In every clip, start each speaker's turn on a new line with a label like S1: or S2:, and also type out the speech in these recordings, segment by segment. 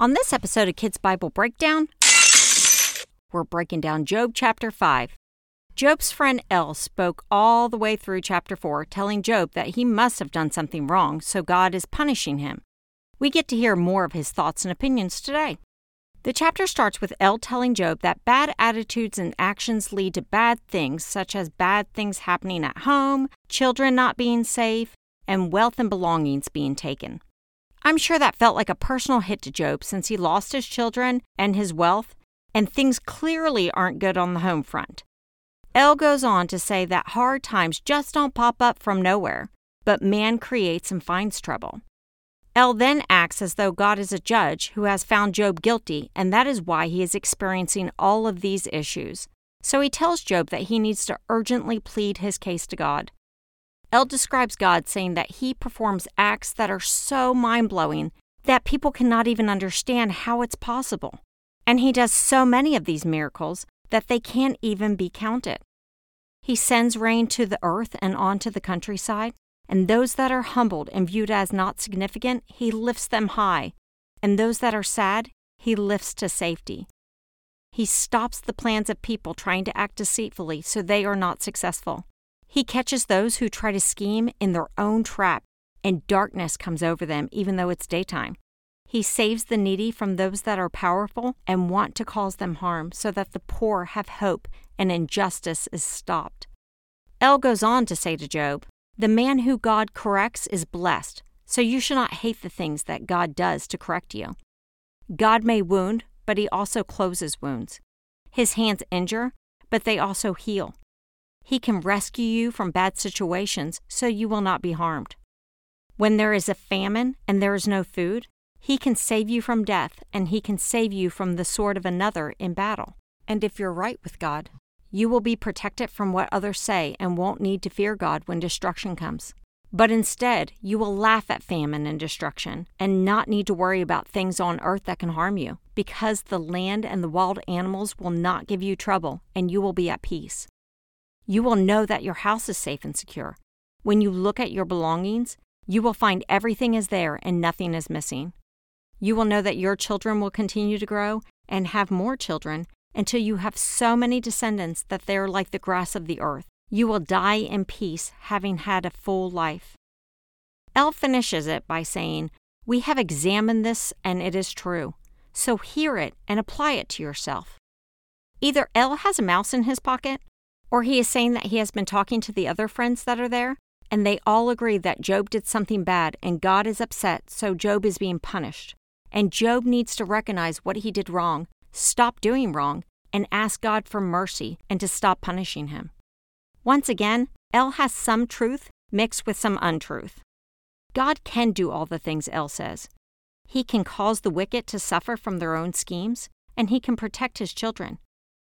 S1: On this episode of Kids Bible Breakdown, we're breaking down Job chapter 5. Job's friend El spoke all the way through chapter 4, telling Job that he must have done something wrong, so God is punishing him. We get to hear more of his thoughts and opinions today. The chapter starts with El telling Job that bad attitudes and actions lead to bad things, such as bad things happening at home, children not being safe, and wealth and belongings being taken. I'm sure that felt like a personal hit to Job since he lost his children and his wealth, and things clearly aren't good on the home front. El goes on to say that hard times just don't pop up from nowhere, but man creates and finds trouble. El then acts as though God is a judge who has found Job guilty, and that is why he is experiencing all of these issues. So he tells Job that he needs to urgently plead his case to God. El describes God saying that he performs acts that are so mind blowing that people cannot even understand how it's possible. And he does so many of these miracles that they can't even be counted. He sends rain to the earth and onto the countryside, and those that are humbled and viewed as not significant, he lifts them high, and those that are sad, he lifts to safety. He stops the plans of people trying to act deceitfully so they are not successful. He catches those who try to scheme in their own trap, and darkness comes over them even though it's daytime. He saves the needy from those that are powerful and want to cause them harm, so that the poor have hope and injustice is stopped. El goes on to say to Job, The man who God corrects is blessed, so you should not hate the things that God does to correct you. God may wound, but he also closes wounds. His hands injure, but they also heal. He can rescue you from bad situations so you will not be harmed. When there is a famine and there is no food, He can save you from death and He can save you from the sword of another in battle. And if you're right with God, you will be protected from what others say and won't need to fear God when destruction comes. But instead, you will laugh at famine and destruction and not need to worry about things on earth that can harm you, because the land and the wild animals will not give you trouble and you will be at peace. You will know that your house is safe and secure. When you look at your belongings, you will find everything is there and nothing is missing. You will know that your children will continue to grow and have more children until you have so many descendants that they are like the grass of the earth. You will die in peace, having had a full life. El finishes it by saying, We have examined this and it is true. So hear it and apply it to yourself. Either El has a mouse in his pocket, or he is saying that he has been talking to the other friends that are there, and they all agree that Job did something bad and God is upset, so Job is being punished. And Job needs to recognize what he did wrong, stop doing wrong, and ask God for mercy and to stop punishing him. Once again, El has some truth mixed with some untruth. God can do all the things El says. He can cause the wicked to suffer from their own schemes, and he can protect his children.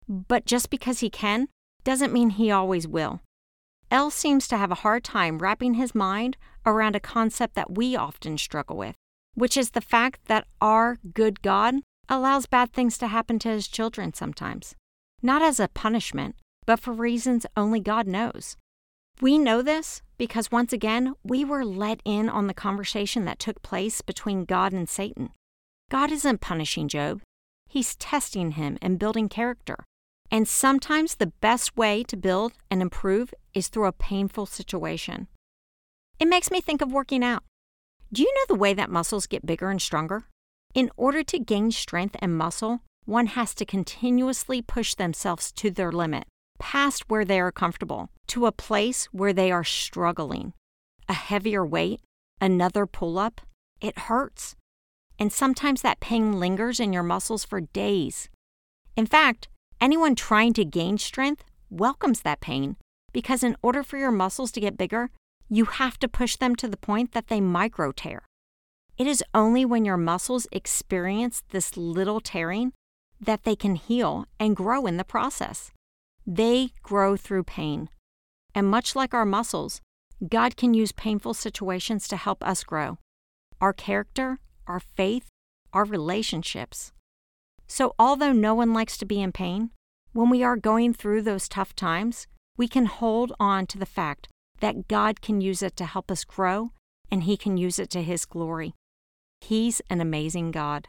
S1: But just because he can doesn't mean he always will. El seems to have a hard time wrapping his mind around a concept that we often struggle with, which is the fact that our good God allows bad things to happen to his children sometimes, not as a punishment, but for reasons only God knows. We know this because once again, we were let in on the conversation that took place between God and Satan. God isn't punishing Job, He's testing him and building character. And sometimes the best way to build and improve is through a painful situation. It makes me think of working out. Do you know the way that muscles get bigger and stronger? In order to gain strength and muscle, one has to continuously push themselves to their limit, past where they are comfortable, to a place where they are struggling. A heavier weight, another pull up, it hurts. And sometimes that pain lingers in your muscles for days. In fact, Anyone trying to gain strength welcomes that pain because, in order for your muscles to get bigger, you have to push them to the point that they micro tear. It is only when your muscles experience this little tearing that they can heal and grow in the process. They grow through pain. And much like our muscles, God can use painful situations to help us grow our character, our faith, our relationships. So, although no one likes to be in pain, when we are going through those tough times, we can hold on to the fact that God can use it to help us grow and He can use it to His glory. He's an amazing God.